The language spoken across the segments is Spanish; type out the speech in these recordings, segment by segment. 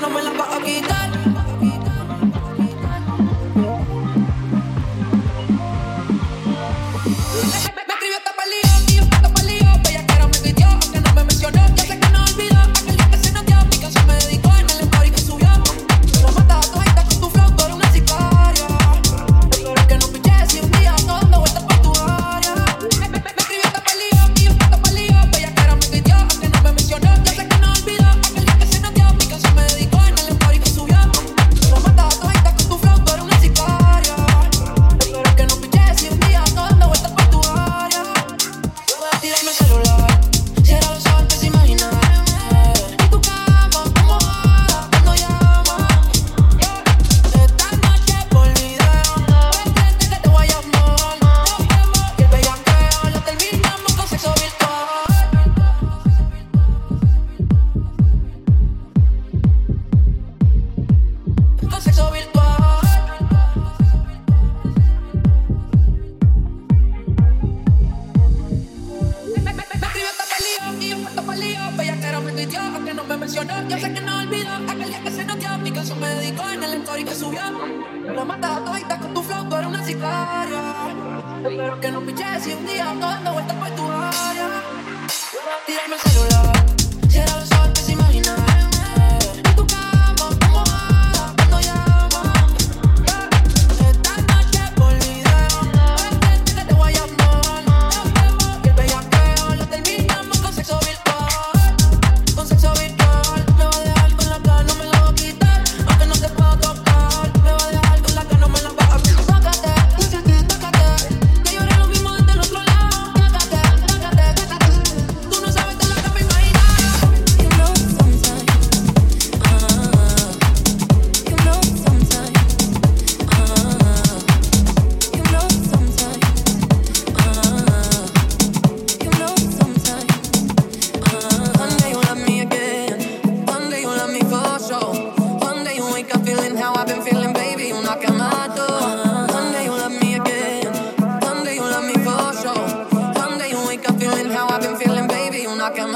no me la vas a quitar. no me mencionó. Yo sé que no olvido aquel día que se noqueó. Mi canción me dedicó en el story que subió. La matas a todita con tu flow, tú eres una sicaria. Espero que no piches si un día ando dando vueltas por tu área. Tírame el celular.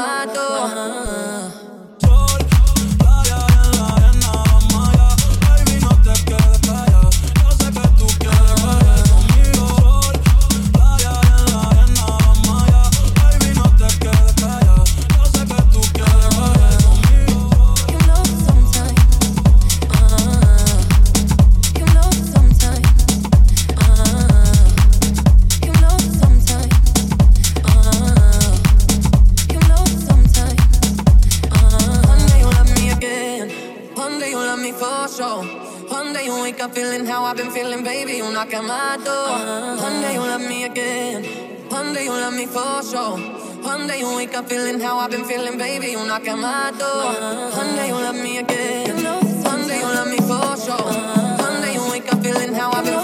mato. Ajá. me for sure. One day you'll wake up feeling how I've been feeling, baby. You'll knock at my door. One day you'll love me again. One day you'll love me for sure. One day you'll wake up feeling how I've been feeling.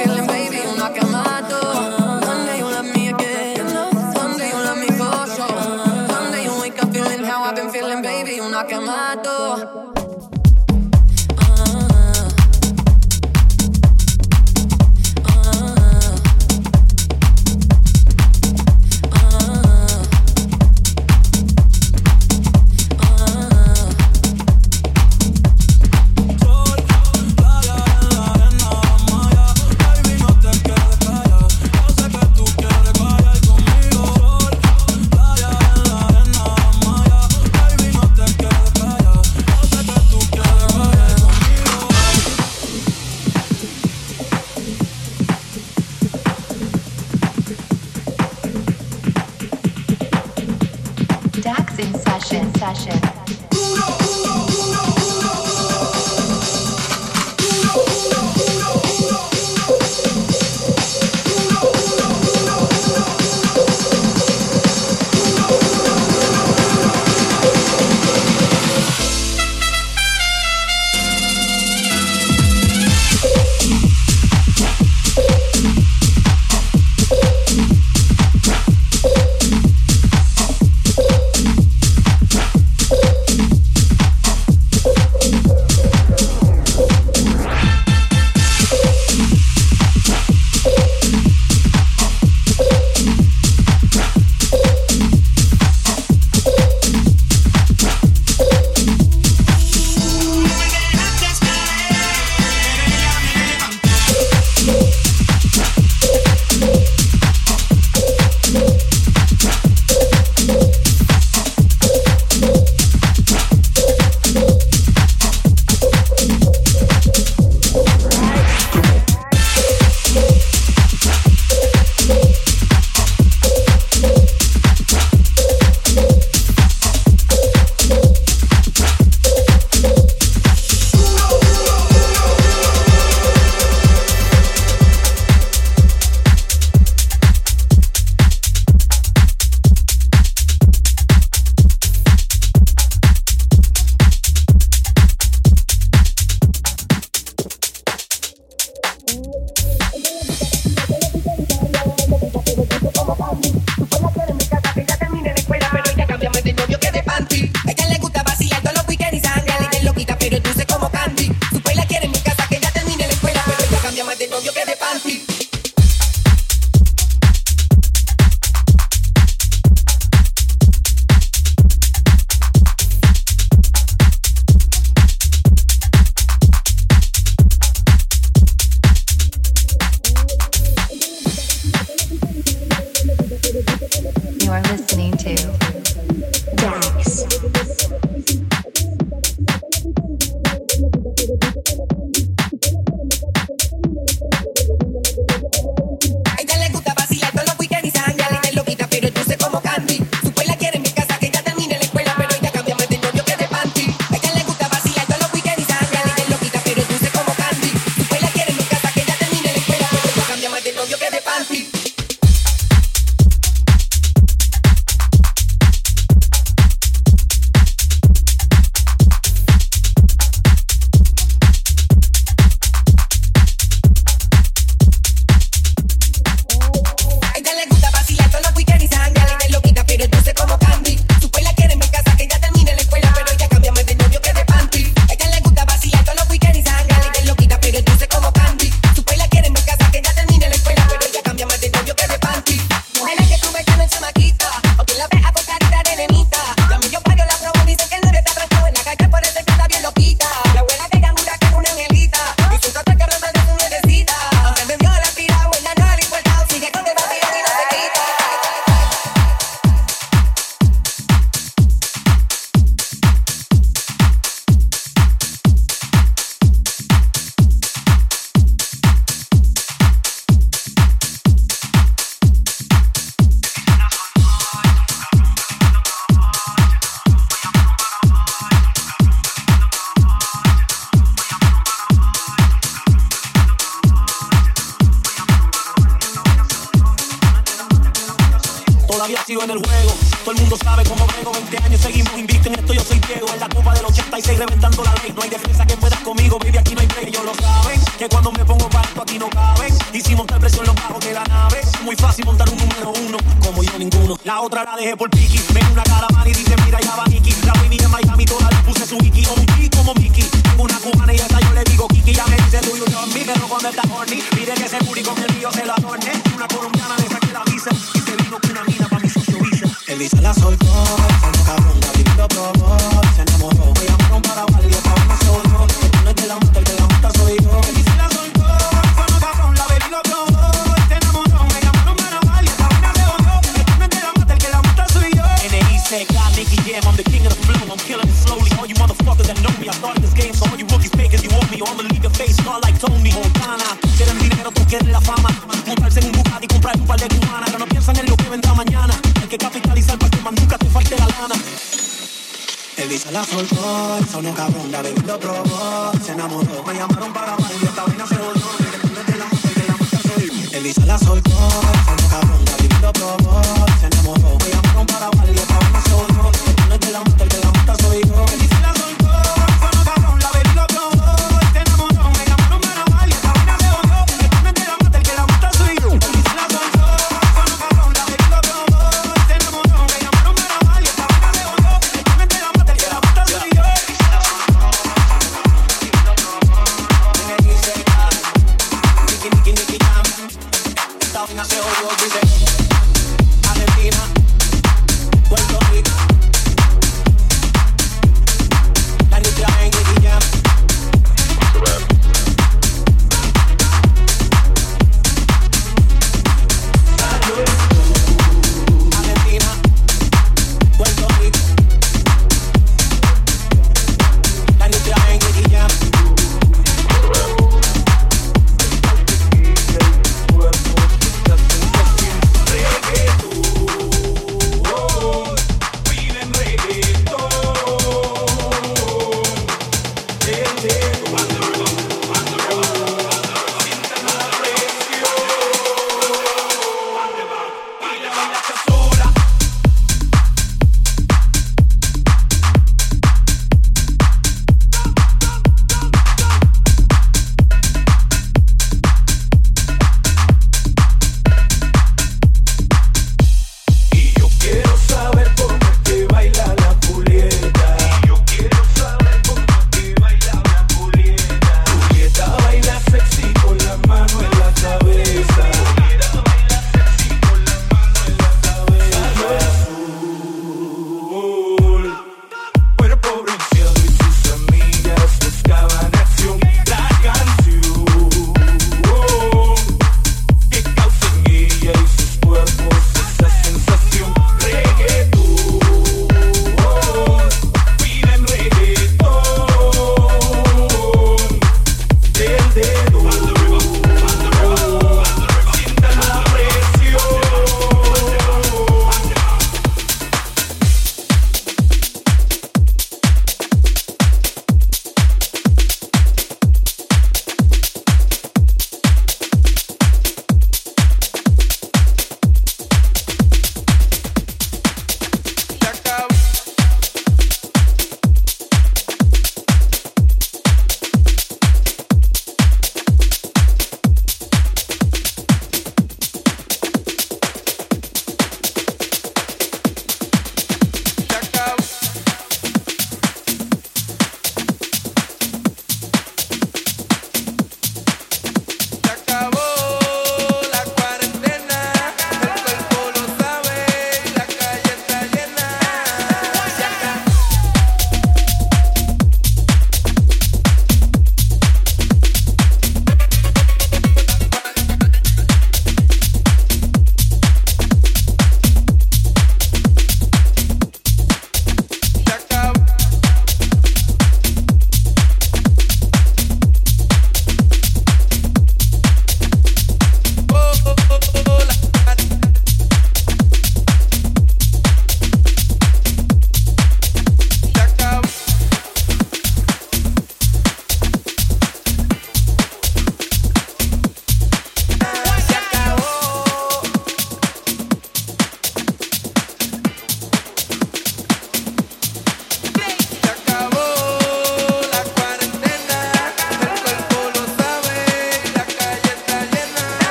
Me? Pero cuando está horny,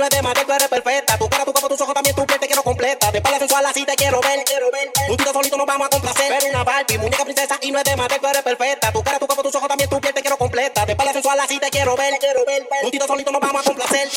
no es de madre, tú eres perfecta. Tu cara, tu cuerpo, tus ojos, también tu piel te quiero completa. De pala sensual así te quiero ver, quiero ver. Un tiro solito nos vamos a complacer. Pero una Barbie, muñeca princesa y no es de madre, tú eres perfecta. Tu cara, tu cuerpo, tus ojos, también tu piel te quiero completa. De pala sensual así te quiero ver, quiero ver. Un tiro solito nos vamos a complacer.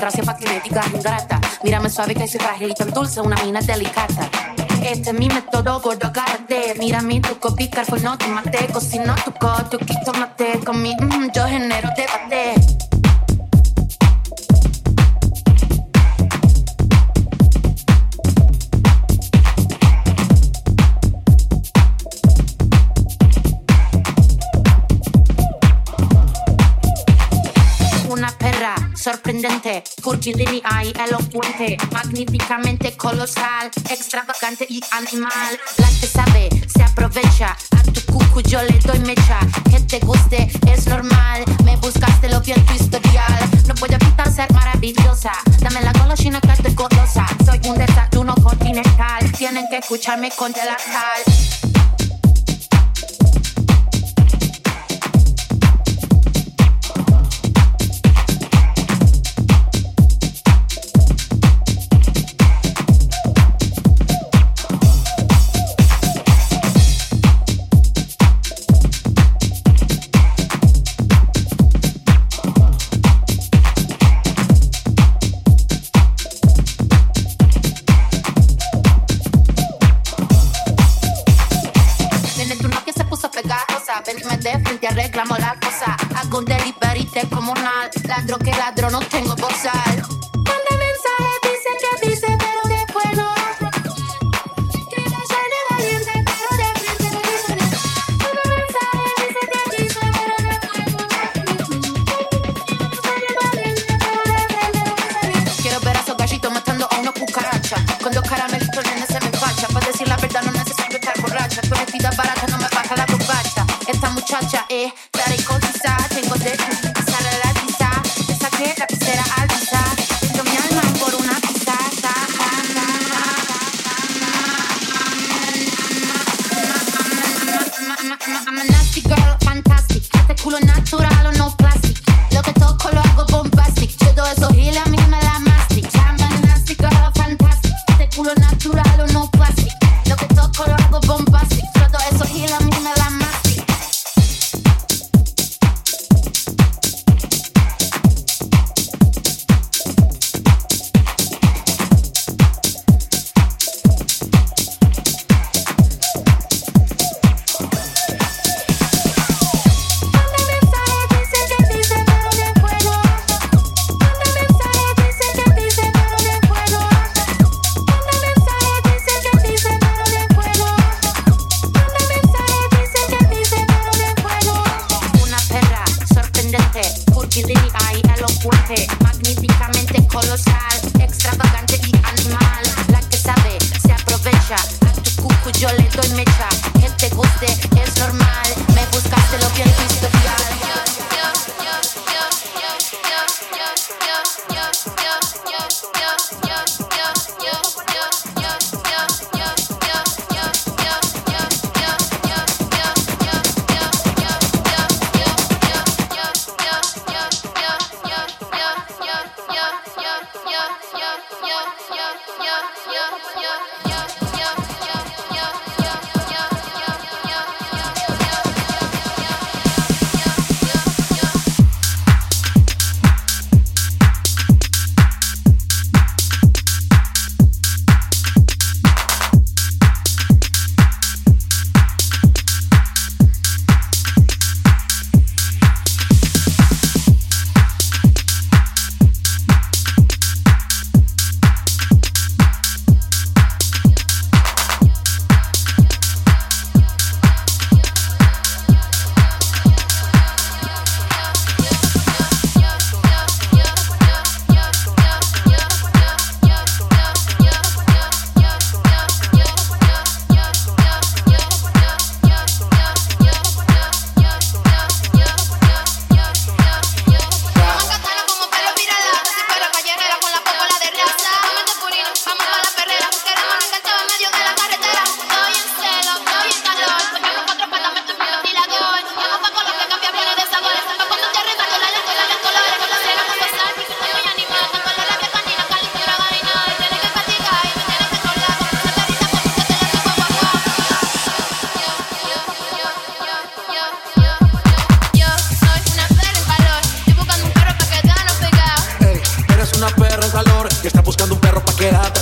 Me digas ingrata. Mírame suave que soy frágil y tan dulce, una mina delicada. Este es mi método, gordo, agárrate. Mira mi truco, picar, pues no te maté. Cocino tu coto, quito mate. Con mi, mm, yo genero debate. Sorprendente, curvilínea y elocuente, magníficamente colosal, extravagante y animal. La que sabe, se aprovecha, a tu cucu yo le doy mecha, que te guste es normal, me buscaste lo bien tu historial, no puedo evitar ser maravillosa, dame la golosina que estoy golosa, soy un desayuno continental, tienen que escucharme con la sal. puso pegajosa. Ven y de frente, arreglamos la cosa. Hago un delivery, te como una ladro que ladro, no tengo bolsal. queda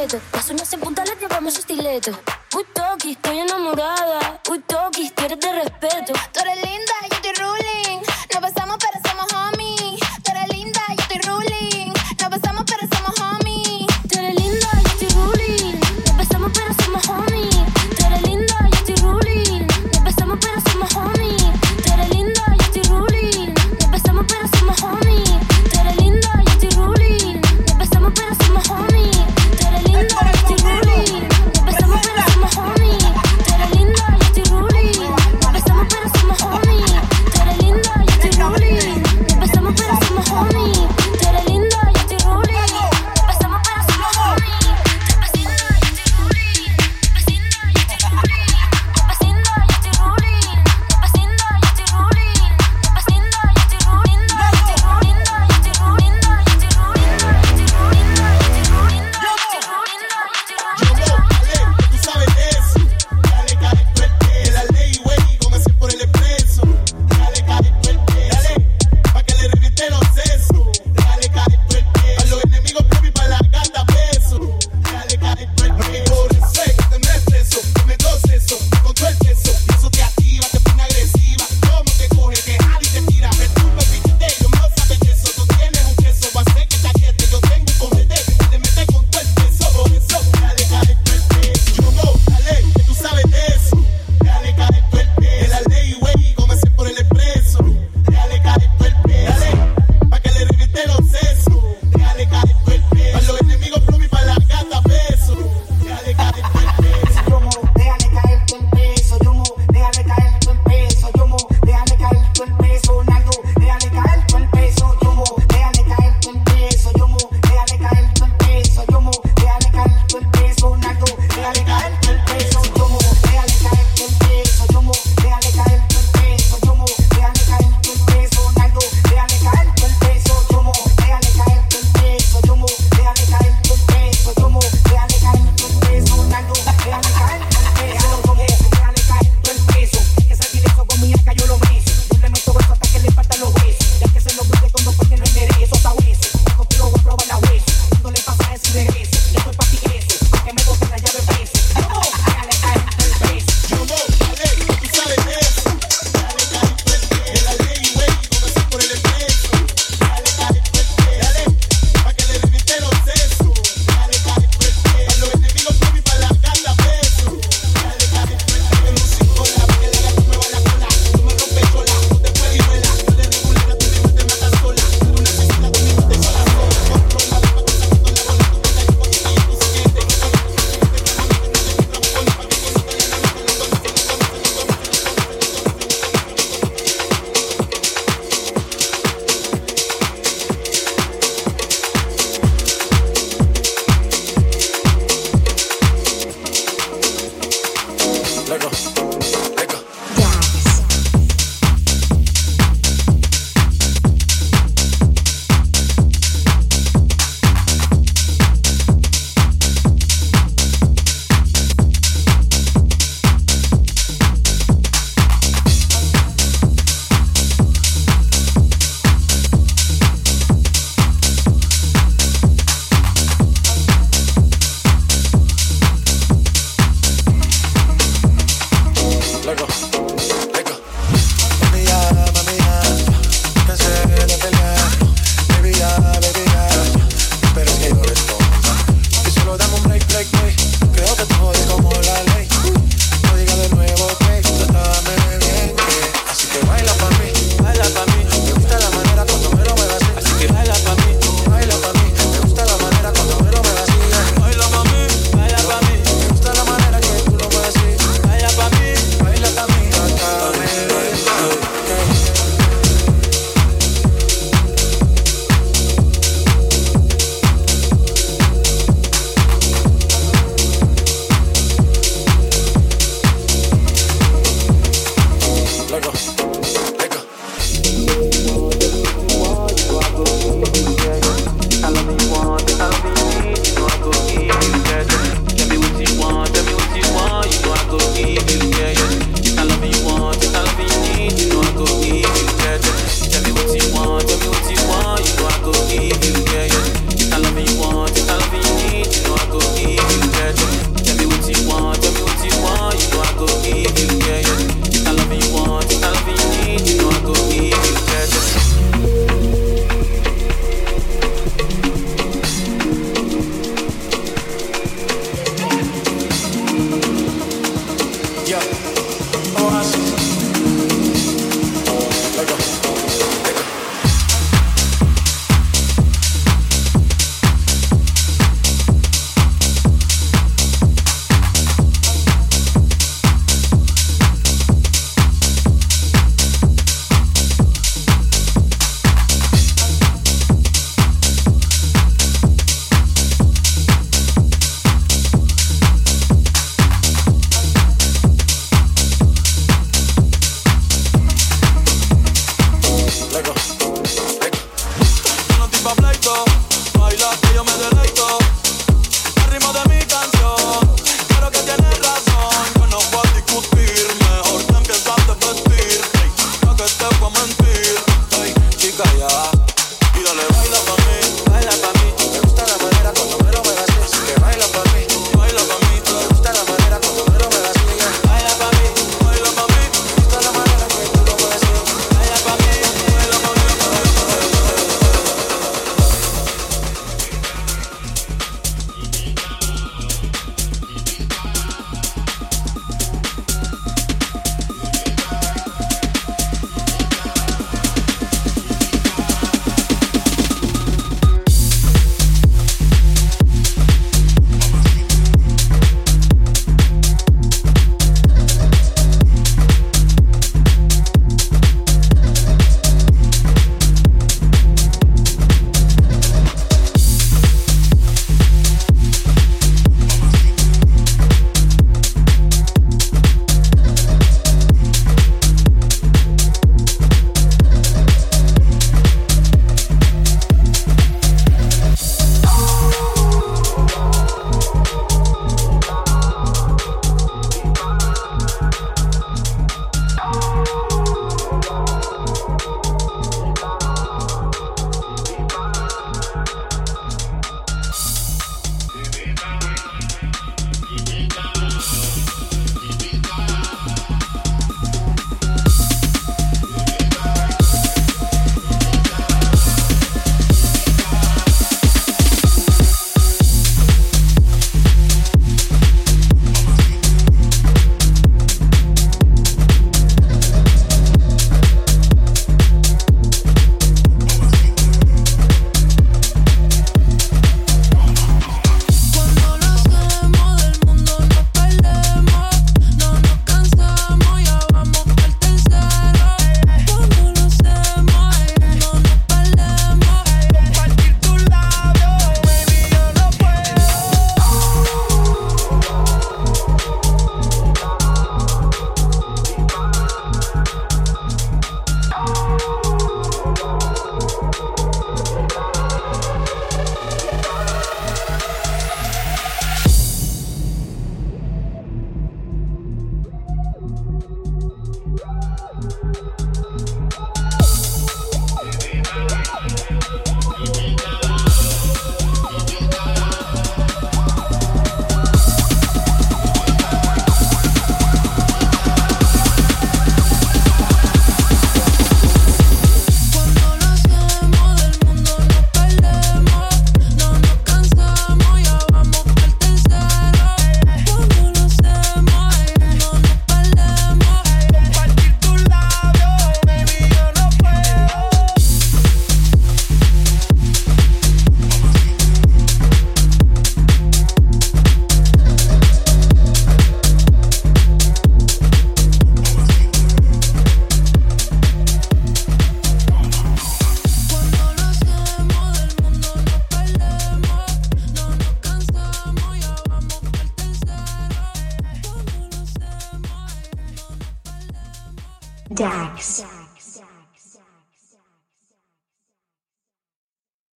completo. Las uñas en punta le llevamos estileto. Uy, toquis, estoy enamorada. Uy, toquis, quieres de respeto.